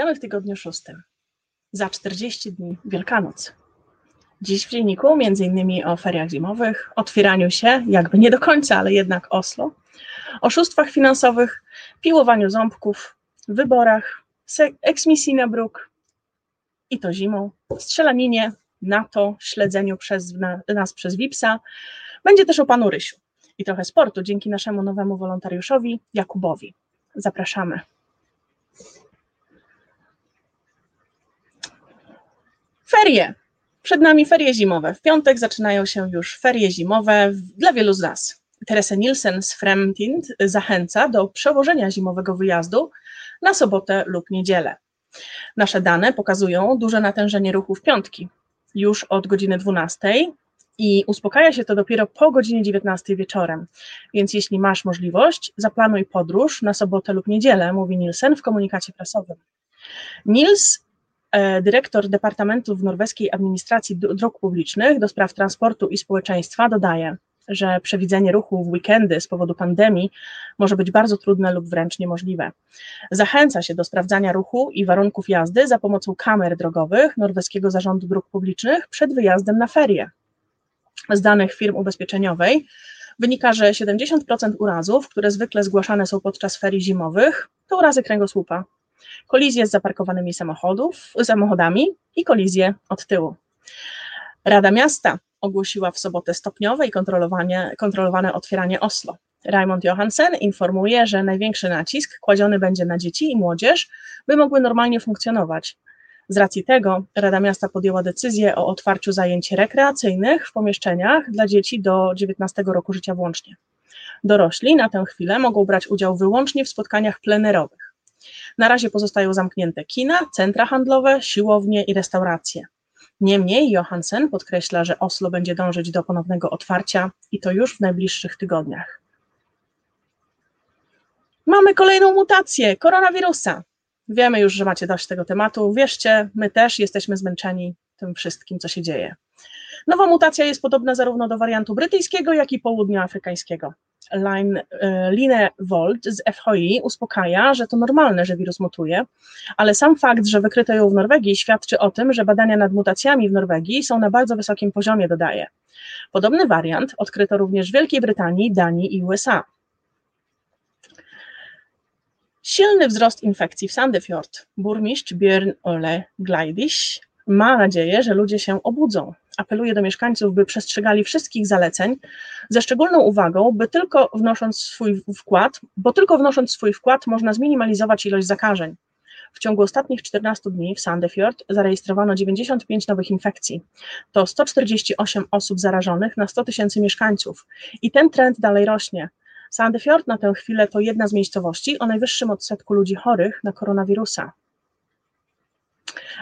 Witamy w tygodniu szóstym. Za 40 dni Wielkanoc. Dziś w dzienniku m.in. o feriach zimowych, otwieraniu się, jakby nie do końca, ale jednak Oslo, oszustwach finansowych, piłowaniu ząbków, wyborach, eksmisji na bruk i to zimą, strzelaninie, NATO, śledzeniu przez nas przez WIPSA. Będzie też o panu Rysiu i trochę sportu dzięki naszemu nowemu wolontariuszowi Jakubowi. Zapraszamy. Ferie. Przed nami ferie zimowe. W piątek zaczynają się już ferie zimowe dla wielu z nas. Teresa Nielsen z Fremtind zachęca do przełożenia zimowego wyjazdu na sobotę lub niedzielę. Nasze dane pokazują duże natężenie ruchu w piątki, już od godziny 12 i uspokaja się to dopiero po godzinie 19 wieczorem. Więc jeśli masz możliwość, zaplanuj podróż na sobotę lub niedzielę, mówi Nielsen w komunikacie prasowym. Nils dyrektor Departamentu w norweskiej administracji dróg publicznych do spraw transportu i społeczeństwa dodaje, że przewidzenie ruchu w weekendy z powodu pandemii może być bardzo trudne lub wręcz niemożliwe. Zachęca się do sprawdzania ruchu i warunków jazdy za pomocą kamer drogowych Norweskiego Zarządu Dróg Publicznych przed wyjazdem na ferie. Z danych firm ubezpieczeniowej wynika, że 70% urazów, które zwykle zgłaszane są podczas ferii zimowych, to urazy kręgosłupa, kolizje z zaparkowanymi samochodów, samochodami i kolizje od tyłu. Rada Miasta ogłosiła w sobotę stopniowe i kontrolowane otwieranie Oslo. Raymond Johansen informuje, że największy nacisk kładziony będzie na dzieci i młodzież, by mogły normalnie funkcjonować. Z racji tego Rada Miasta podjęła decyzję o otwarciu zajęć rekreacyjnych w pomieszczeniach dla dzieci do 19 roku życia włącznie. Dorośli na tę chwilę mogą brać udział wyłącznie w spotkaniach plenerowych. Na razie pozostają zamknięte kina, centra handlowe, siłownie i restauracje. Niemniej Johansen podkreśla, że Oslo będzie dążyć do ponownego otwarcia i to już w najbliższych tygodniach. Mamy kolejną mutację koronawirusa. Wiemy już, że macie dość tego tematu. Wierzcie, my też jesteśmy zmęczeni tym wszystkim, co się dzieje. Nowa mutacja jest podobna zarówno do wariantu brytyjskiego, jak i południoafrykańskiego. Line, e, Line Volt z FHI uspokaja, że to normalne, że wirus mutuje, ale sam fakt, że wykryto ją w Norwegii świadczy o tym, że badania nad mutacjami w Norwegii są na bardzo wysokim poziomie, dodaje. Podobny wariant odkryto również w Wielkiej Brytanii, Danii i USA. Silny wzrost infekcji w Sandefjord. Burmistrz Björn Ole Gleidisch ma nadzieję, że ludzie się obudzą apeluje do mieszkańców, by przestrzegali wszystkich zaleceń, ze szczególną uwagą, by tylko wnosząc swój wkład, bo tylko wnosząc swój wkład można zminimalizować ilość zakażeń. W ciągu ostatnich 14 dni w Sandefjord zarejestrowano 95 nowych infekcji. To 148 osób zarażonych na 100 tysięcy mieszkańców. I ten trend dalej rośnie. Sandefjord na tę chwilę to jedna z miejscowości o najwyższym odsetku ludzi chorych na koronawirusa.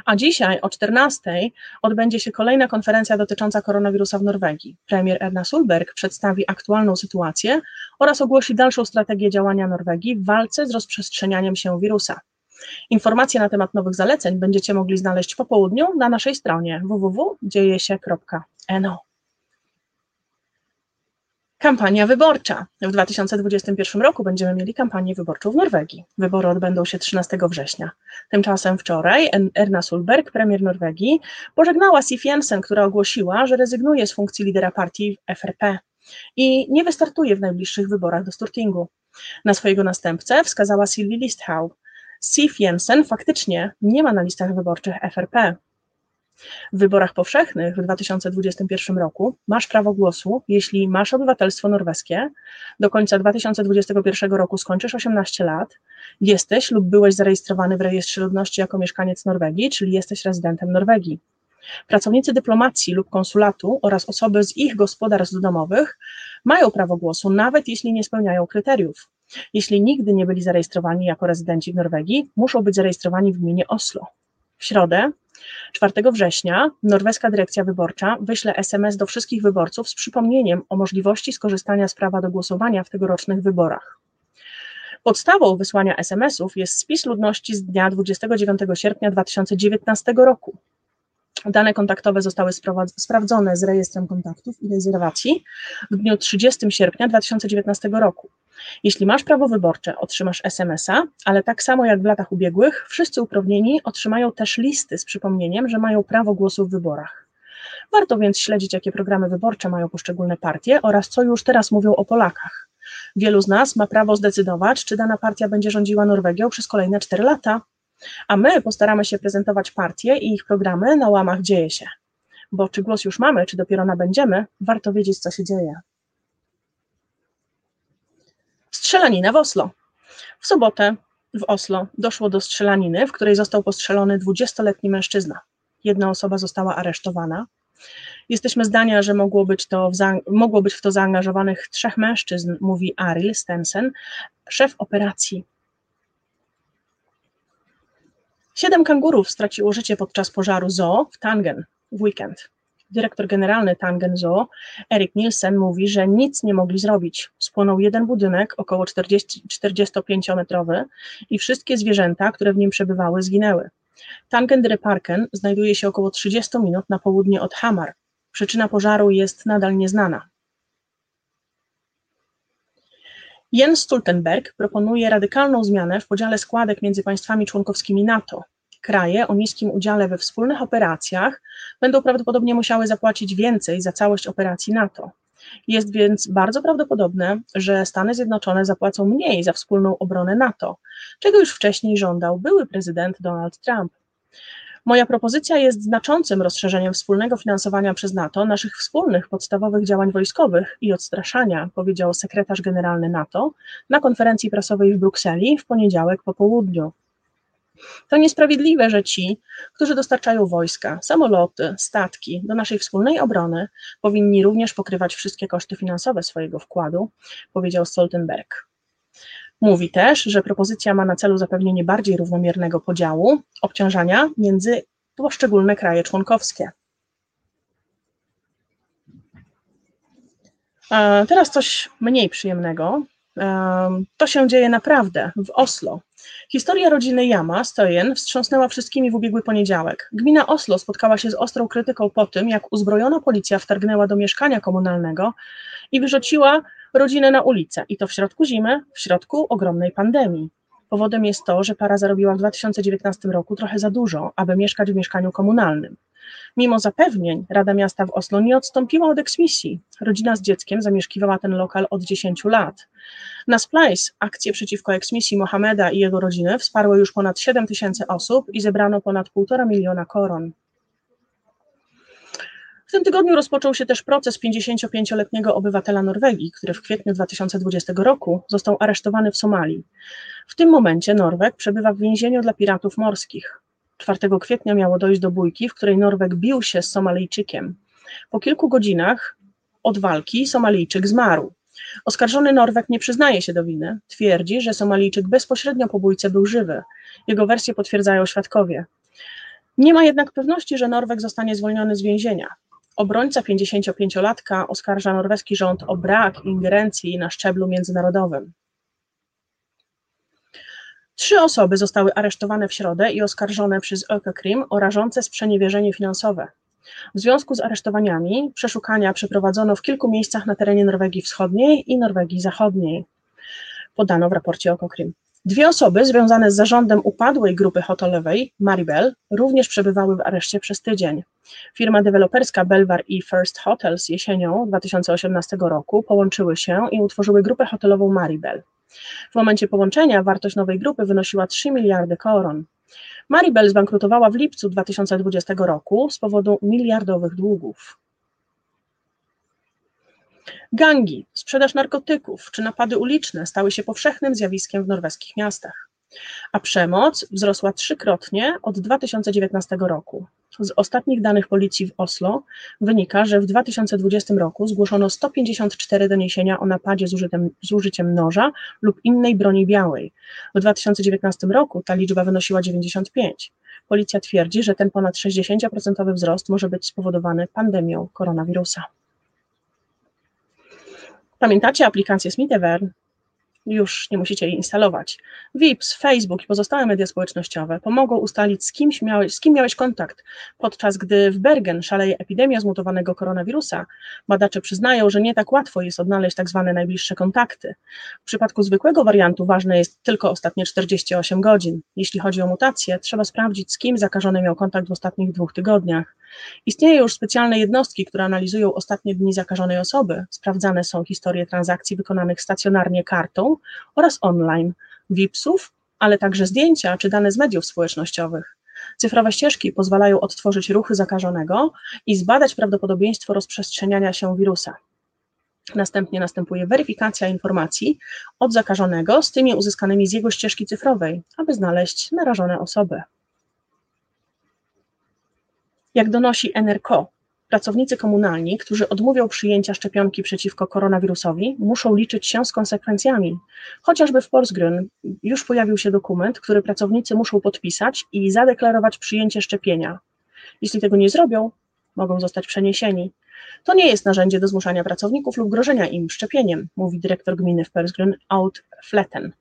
A dzisiaj o 14 odbędzie się kolejna konferencja dotycząca koronawirusa w Norwegii. Premier Erna Solberg przedstawi aktualną sytuację oraz ogłosi dalszą strategię działania Norwegii w walce z rozprzestrzenianiem się wirusa. Informacje na temat nowych zaleceń będziecie mogli znaleźć po południu na naszej stronie www.dziejesie.no. Kampania wyborcza. W 2021 roku będziemy mieli kampanię wyborczą w Norwegii. Wybory odbędą się 13 września. Tymczasem wczoraj Erna Solberg, premier Norwegii, pożegnała Sif Jensen, która ogłosiła, że rezygnuje z funkcji lidera partii FRP i nie wystartuje w najbliższych wyborach do Stortingu. Na swojego następcę wskazała Sylvie Listhaug. Sif Jensen faktycznie nie ma na listach wyborczych FRP, w wyborach powszechnych w 2021 roku masz prawo głosu, jeśli masz obywatelstwo norweskie, do końca 2021 roku skończysz 18 lat, jesteś lub byłeś zarejestrowany w rejestrze ludności jako mieszkaniec Norwegii, czyli jesteś rezydentem Norwegii. Pracownicy dyplomacji lub konsulatu oraz osoby z ich gospodarstw domowych mają prawo głosu, nawet jeśli nie spełniają kryteriów. Jeśli nigdy nie byli zarejestrowani jako rezydenci w Norwegii, muszą być zarejestrowani w gminie Oslo. W środę 4 września norweska dyrekcja wyborcza wyśle SMS do wszystkich wyborców z przypomnieniem o możliwości skorzystania z prawa do głosowania w tegorocznych wyborach. Podstawą wysłania SMS-ów jest spis ludności z dnia 29 sierpnia 2019 roku. Dane kontaktowe zostały sprawdzone z rejestrem kontaktów i rezerwacji w dniu 30 sierpnia 2019 roku. Jeśli masz prawo wyborcze, otrzymasz SMS-a, ale tak samo jak w latach ubiegłych, wszyscy uprawnieni otrzymają też listy z przypomnieniem, że mają prawo głosu w wyborach. Warto więc śledzić, jakie programy wyborcze mają poszczególne partie oraz co już teraz mówią o Polakach. Wielu z nas ma prawo zdecydować, czy dana partia będzie rządziła Norwegią przez kolejne 4 lata. A my postaramy się prezentować partie i ich programy na łamach Dzieje się. Bo czy głos już mamy, czy dopiero nabędziemy, warto wiedzieć, co się dzieje. Strzelanina w Oslo. W sobotę w Oslo doszło do strzelaniny, w której został postrzelony 20-letni mężczyzna. Jedna osoba została aresztowana. Jesteśmy zdania, że mogło być, to mogło być w to zaangażowanych trzech mężczyzn, mówi Aril Stensen, szef operacji. Siedem kangurów straciło życie podczas pożaru zoo w Tangen w weekend. Dyrektor generalny Tangen Zoo, Erik Nielsen, mówi, że nic nie mogli zrobić. Spłonął jeden budynek, około 40, 45-metrowy i wszystkie zwierzęta, które w nim przebywały, zginęły. Tangendry-Parken znajduje się około 30 minut na południe od Hamar. Przyczyna pożaru jest nadal nieznana. Jens Stoltenberg proponuje radykalną zmianę w podziale składek między państwami członkowskimi NATO. Kraje o niskim udziale we wspólnych operacjach będą prawdopodobnie musiały zapłacić więcej za całość operacji NATO. Jest więc bardzo prawdopodobne, że Stany Zjednoczone zapłacą mniej za wspólną obronę NATO, czego już wcześniej żądał były prezydent Donald Trump. Moja propozycja jest znaczącym rozszerzeniem wspólnego finansowania przez NATO naszych wspólnych podstawowych działań wojskowych i odstraszania, powiedział sekretarz generalny NATO na konferencji prasowej w Brukseli w poniedziałek po południu. To niesprawiedliwe, że ci, którzy dostarczają wojska, samoloty, statki do naszej wspólnej obrony, powinni również pokrywać wszystkie koszty finansowe swojego wkładu, powiedział Stoltenberg. Mówi też, że propozycja ma na celu zapewnienie bardziej równomiernego podziału obciążania między poszczególne kraje członkowskie. Teraz coś mniej przyjemnego. To się dzieje naprawdę w Oslo. Historia rodziny Jama Stojen wstrząsnęła wszystkimi w ubiegły poniedziałek. Gmina Oslo spotkała się z ostrą krytyką po tym, jak uzbrojona policja wtargnęła do mieszkania komunalnego i wyrzuciła rodzinę na ulicę i to w środku zimy, w środku ogromnej pandemii. Powodem jest to, że para zarobiła w 2019 roku trochę za dużo, aby mieszkać w mieszkaniu komunalnym. Mimo zapewnień Rada Miasta w Oslo nie odstąpiła od eksmisji. Rodzina z dzieckiem zamieszkiwała ten lokal od 10 lat. Na Splice akcje przeciwko eksmisji Mohameda i jego rodziny wsparły już ponad 7 tysięcy osób i zebrano ponad 1,5 miliona koron. W tym tygodniu rozpoczął się też proces 55-letniego obywatela Norwegii, który w kwietniu 2020 roku został aresztowany w Somalii. W tym momencie Norweg przebywa w więzieniu dla piratów morskich. 4 kwietnia miało dojść do bójki, w której Norweg bił się z Somalijczykiem. Po kilku godzinach od walki Somalijczyk zmarł. Oskarżony Norweg nie przyznaje się do winy. Twierdzi, że Somalijczyk bezpośrednio po bójce był żywy. Jego wersję potwierdzają świadkowie. Nie ma jednak pewności, że Norweg zostanie zwolniony z więzienia. Obrońca 55-latka oskarża norweski rząd o brak ingerencji na szczeblu międzynarodowym. Trzy osoby zostały aresztowane w środę i oskarżone przez Ökokrim o rażące sprzeniewierzenie finansowe. W związku z aresztowaniami przeszukania przeprowadzono w kilku miejscach na terenie Norwegii Wschodniej i Norwegii Zachodniej. Podano w raporcie Ökokrim. Dwie osoby związane z zarządem upadłej grupy hotelowej, Maribel, również przebywały w areszcie przez tydzień. Firma deweloperska Belvar i First Hotels jesienią 2018 roku połączyły się i utworzyły grupę hotelową Maribel. W momencie połączenia wartość nowej grupy wynosiła 3 miliardy koron. Maribel zbankrutowała w lipcu 2020 roku z powodu miliardowych długów. Gangi, sprzedaż narkotyków czy napady uliczne stały się powszechnym zjawiskiem w norweskich miastach, a przemoc wzrosła trzykrotnie od 2019 roku. Z ostatnich danych policji w Oslo wynika, że w 2020 roku zgłoszono 154 doniesienia o napadzie z z użyciem noża lub innej broni białej. W 2019 roku ta liczba wynosiła 95. Policja twierdzi, że ten ponad 60% wzrost może być spowodowany pandemią koronawirusa. Pamiętacie aplikację Smithevern? już nie musicie jej instalować. VIPS, Facebook i pozostałe media społecznościowe pomogą ustalić, z, kimś miałeś, z kim miałeś kontakt, podczas gdy w Bergen szaleje epidemia zmutowanego koronawirusa. Badacze przyznają, że nie tak łatwo jest odnaleźć tak zwane najbliższe kontakty. W przypadku zwykłego wariantu ważne jest tylko ostatnie 48 godzin. Jeśli chodzi o mutację, trzeba sprawdzić, z kim zakażony miał kontakt w ostatnich dwóch tygodniach. Istnieją już specjalne jednostki, które analizują ostatnie dni zakażonej osoby. Sprawdzane są historie transakcji wykonanych stacjonarnie kartą oraz online, VIPsów, ale także zdjęcia czy dane z mediów społecznościowych. Cyfrowe ścieżki pozwalają odtworzyć ruchy zakażonego i zbadać prawdopodobieństwo rozprzestrzeniania się wirusa. Następnie następuje weryfikacja informacji od zakażonego z tymi uzyskanymi z jego ścieżki cyfrowej, aby znaleźć narażone osoby. Jak donosi NRK, pracownicy komunalni, którzy odmówią przyjęcia szczepionki przeciwko koronawirusowi, muszą liczyć się z konsekwencjami. Chociażby w Porsgrunn już pojawił się dokument, który pracownicy muszą podpisać i zadeklarować przyjęcie szczepienia. Jeśli tego nie zrobią, mogą zostać przeniesieni. To nie jest narzędzie do zmuszania pracowników lub grożenia im szczepieniem, mówi dyrektor gminy w Persgrün, Out Fletten.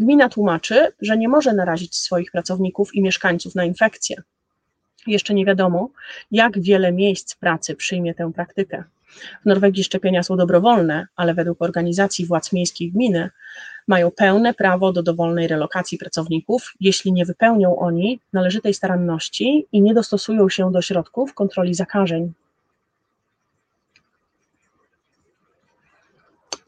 Gmina tłumaczy, że nie może narazić swoich pracowników i mieszkańców na infekcję. Jeszcze nie wiadomo, jak wiele miejsc pracy przyjmie tę praktykę. W Norwegii szczepienia są dobrowolne, ale według organizacji władz miejskich gminy mają pełne prawo do dowolnej relokacji pracowników, jeśli nie wypełnią oni należytej staranności i nie dostosują się do środków kontroli zakażeń.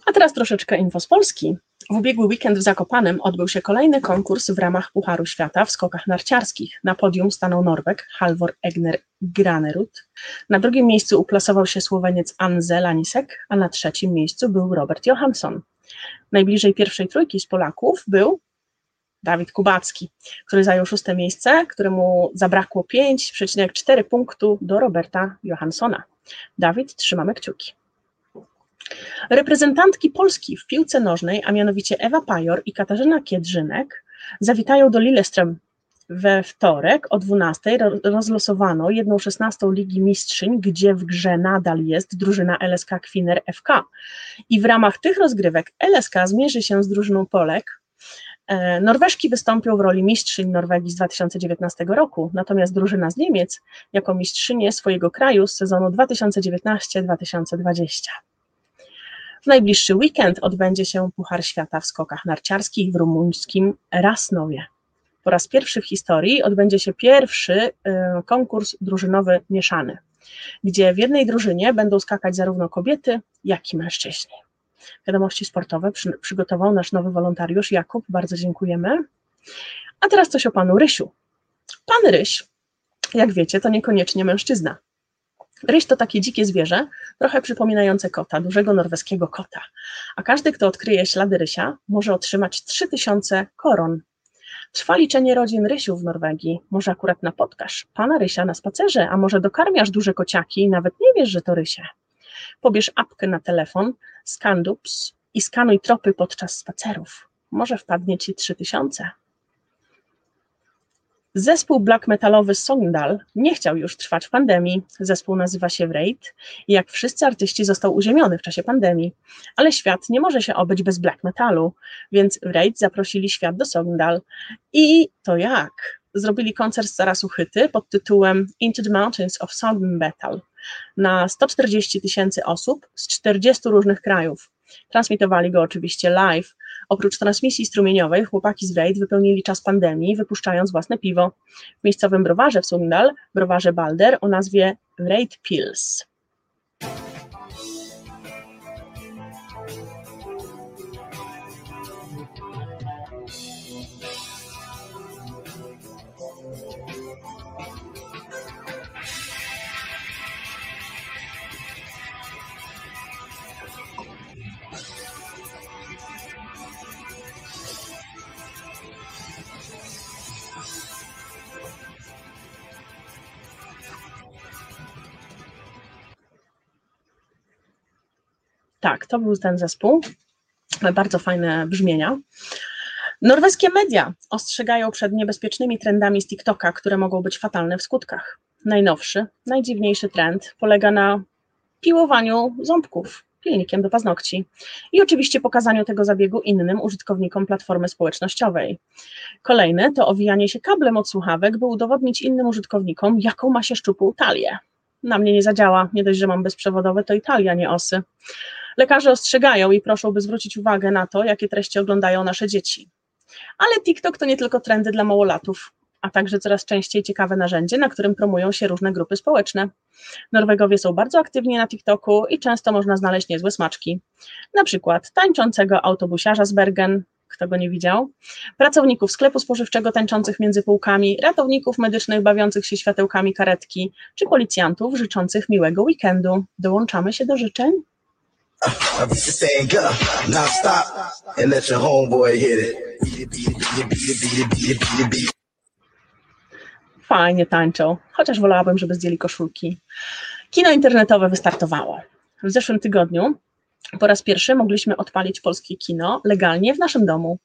A teraz troszeczkę info z Polski. W ubiegły weekend w Zakopanem odbył się kolejny konkurs w ramach Pucharu Świata w skokach narciarskich. Na podium stanął Norweg Halvor Egner Granerud. Na drugim miejscu uplasował się Słoweniec Anze Lanisek, a na trzecim miejscu był Robert Johansson. Najbliżej pierwszej trójki z Polaków był Dawid Kubacki, który zajął szóste miejsce, któremu zabrakło 5,4 punktu do Roberta Johanssona. Dawid, trzymamy kciuki. Reprezentantki Polski w piłce nożnej, a mianowicie Ewa Pajor i Katarzyna Kiedrzynek, zawitają do Lillestrøm we wtorek o 12 rozlosowano jedną szesnastą Ligi Mistrzyń, gdzie w grze nadal jest drużyna LSK Kwiner FK. I w ramach tych rozgrywek LSK zmierzy się z drużyną Polek. E, Norweżki wystąpią w roli mistrzyń Norwegii z 2019 roku, natomiast drużyna z Niemiec jako mistrzynie swojego kraju z sezonu 2019-2020. W najbliższy weekend odbędzie się Puchar Świata w skokach narciarskich w rumuńskim Rasnowie. Po raz pierwszy w historii odbędzie się pierwszy y, konkurs drużynowy mieszany, gdzie w jednej drużynie będą skakać zarówno kobiety, jak i mężczyźni. Wiadomości sportowe przy, przygotował nasz nowy wolontariusz Jakub, bardzo dziękujemy. A teraz coś o panu Rysiu. Pan Ryś, jak wiecie, to niekoniecznie mężczyzna. Ryś to takie dzikie zwierzę, trochę przypominające kota, dużego norweskiego kota. A każdy, kto odkryje ślady rysia, może otrzymać 3000 koron. Trwa liczenie rodzin rysiów w Norwegii. Może akurat napotkasz pana rysia na spacerze, a może dokarmiasz duże kociaki i nawet nie wiesz, że to rysie. Pobierz apkę na telefon, Scandups i skanuj tropy podczas spacerów. Może wpadnie ci 3000. Zespół black metalowy Sogndal nie chciał już trwać w pandemii. Zespół nazywa się Wraith i jak wszyscy artyści został uziemiony w czasie pandemii. Ale świat nie może się obyć bez black metalu, więc Wraith zaprosili świat do Sogndal. I to jak? Zrobili koncert z Sarasu Hyty pod tytułem Into the Mountains of Song Metal na 140 tysięcy osób z 40 różnych krajów. Transmitowali go oczywiście live. Oprócz transmisji strumieniowej, chłopaki z Wraith wypełnili czas pandemii, wypuszczając własne piwo. W miejscowym browarze w Sundal, browarze Balder o nazwie Wraith Pills. Tak, to był ten zespół. Bardzo fajne brzmienia. Norweskie media ostrzegają przed niebezpiecznymi trendami z TikToka, które mogą być fatalne w skutkach. Najnowszy, najdziwniejszy trend polega na piłowaniu ząbków. pilnikiem do paznokci. I oczywiście pokazaniu tego zabiegu innym użytkownikom platformy społecznościowej. Kolejny to owijanie się kablem od słuchawek, by udowodnić innym użytkownikom, jaką ma się szczupłą talię. Na mnie nie zadziała, nie dość, że mam bezprzewodowe, to Italia, nie osy. Lekarze ostrzegają i proszą, by zwrócić uwagę na to, jakie treści oglądają nasze dzieci. Ale TikTok to nie tylko trendy dla małolatów, a także coraz częściej ciekawe narzędzie, na którym promują się różne grupy społeczne. Norwegowie są bardzo aktywni na TikToku i często można znaleźć niezłe smaczki. Na przykład tańczącego autobusiarza z Bergen, kto go nie widział, pracowników sklepu spożywczego tańczących między półkami, ratowników medycznych bawiących się światełkami karetki, czy policjantów życzących miłego weekendu. Dołączamy się do życzeń? Non stop, and let your homeboy hit it. Fajnie tańczą, chociaż wolałabym, żeby zdjęli koszulki. Kino internetowe wystartowało. W zeszłym tygodniu po raz pierwszy mogliśmy odpalić polskie kino legalnie w naszym domu.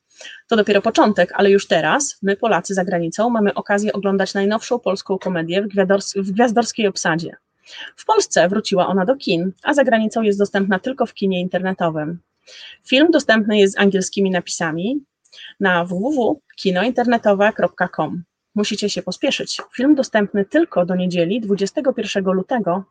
To dopiero początek, ale już teraz my, Polacy za granicą, mamy okazję oglądać najnowszą polską komedię w gwiazdorskiej obsadzie. W Polsce wróciła ona do kin, a za granicą jest dostępna tylko w kinie internetowym. Film dostępny jest z angielskimi napisami na www.kinointernetowe.com. Musicie się pospieszyć. Film dostępny tylko do niedzieli 21 lutego.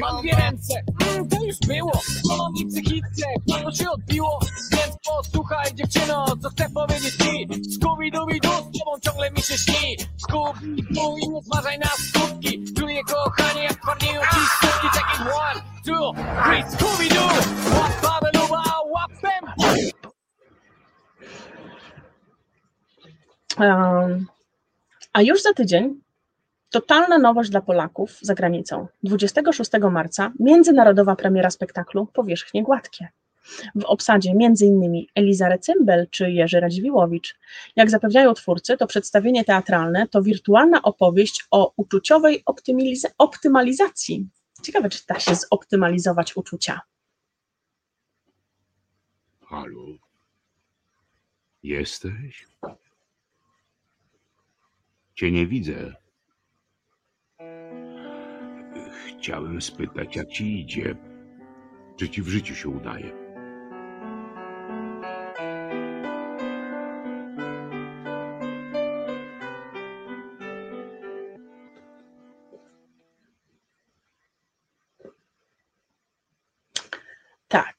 Mam dwie ręce, mm, to już było. Mam i psychice, już się odbiło. Więc posłuchaj dziewczyno, co chcę powiedzieć ci. Scooby-Dooby-Doo, z tobą ciągle mi się śni. Scooby-Doo i nie zważaj na skutki. Czuję kochanie, jak twardnieją ci skutki Check it one, two, three. Scooby-Doo, łap babeluba, łapem! Um, a już za tydzień totalna nowość dla Polaków za granicą. 26 marca międzynarodowa premiera spektaklu Powierzchnie Gładkie. W obsadzie m.in. Eliza Recymbel czy Jerzy Radziwiłowicz. Jak zapewniają twórcy, to przedstawienie teatralne to wirtualna opowieść o uczuciowej optymaliz- optymalizacji. Ciekawe, czy da się zoptymalizować uczucia. Halo? Jesteś? Cię nie widzę. Chciałem spytać, jak ci idzie. Czy ci w życiu się udaje? Tak.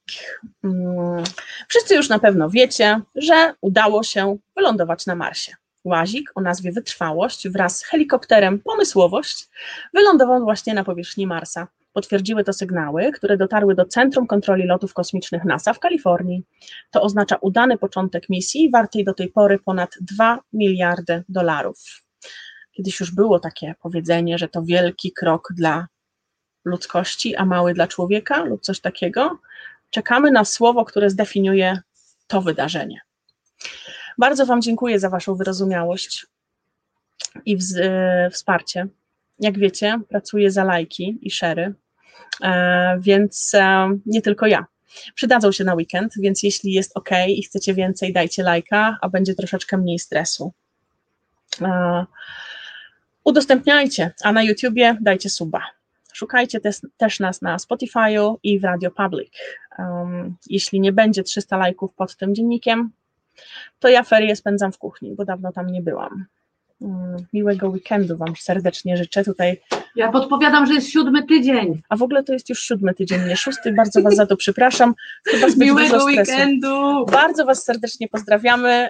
Mm, Wszyscy już na pewno wiecie, że udało się wylądować na Marsie. Łazik o nazwie Wytrwałość wraz z helikopterem Pomysłowość wylądował właśnie na powierzchni Marsa. Potwierdziły to sygnały, które dotarły do Centrum Kontroli Lotów Kosmicznych NASA w Kalifornii. To oznacza udany początek misji wartej do tej pory ponad 2 miliardy dolarów. Kiedyś już było takie powiedzenie, że to wielki krok dla ludzkości, a mały dla człowieka lub coś takiego. Czekamy na słowo, które zdefiniuje to wydarzenie. Bardzo Wam dziękuję za Waszą wyrozumiałość i wz, e, wsparcie. Jak wiecie, pracuję za lajki i szery, e, więc e, nie tylko ja. Przydadzą się na weekend, więc jeśli jest ok i chcecie więcej, dajcie lajka, a będzie troszeczkę mniej stresu. Udostępniajcie, a na YouTubie dajcie suba. Szukajcie też, też nas na Spotify'u i w Radio Public. Um, jeśli nie będzie 300 lajków pod tym dziennikiem, to ja ferie spędzam w kuchni, bo dawno tam nie byłam. Um, miłego weekendu Wam serdecznie życzę tutaj. Ja podpowiadam, że jest siódmy tydzień. A w ogóle to jest już siódmy tydzień, nie szósty. Bardzo Was za to przepraszam. Chyba Miłego weekendu. Bardzo Was serdecznie pozdrawiamy.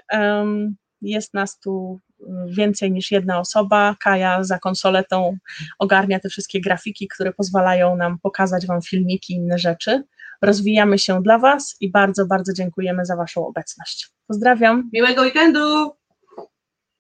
Jest nas tu więcej niż jedna osoba. Kaja za konsoletą ogarnia te wszystkie grafiki, które pozwalają nam pokazać Wam filmiki i inne rzeczy. Rozwijamy się dla Was i bardzo, bardzo dziękujemy za Waszą obecność. Pozdrawiam. Miłego weekendu.